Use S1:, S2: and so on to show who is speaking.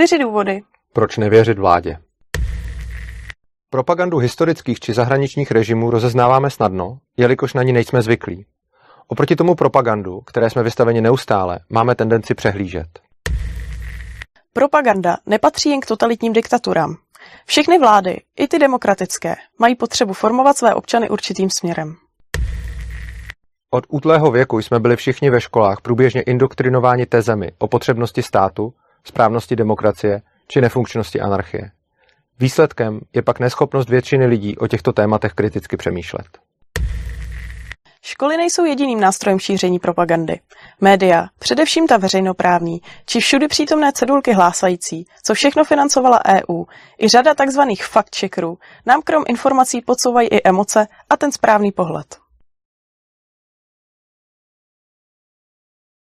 S1: Čtyři důvody.
S2: Proč nevěřit vládě? Propagandu historických či zahraničních režimů rozeznáváme snadno, jelikož na ní nejsme zvyklí. Oproti tomu propagandu, které jsme vystaveni neustále, máme tendenci přehlížet.
S1: Propaganda nepatří jen k totalitním diktaturám. Všechny vlády, i ty demokratické, mají potřebu formovat své občany určitým směrem.
S2: Od útlého věku jsme byli všichni ve školách průběžně indoktrinováni tezemi o potřebnosti státu, správnosti demokracie či nefunkčnosti anarchie. Výsledkem je pak neschopnost většiny lidí o těchto tématech kriticky přemýšlet.
S1: Školy nejsou jediným nástrojem šíření propagandy. Média, především ta veřejnoprávní, či všudy přítomné cedulky hlásající, co všechno financovala EU, i řada tzv. fact-checkerů, nám krom informací podsouvají i emoce a ten správný pohled.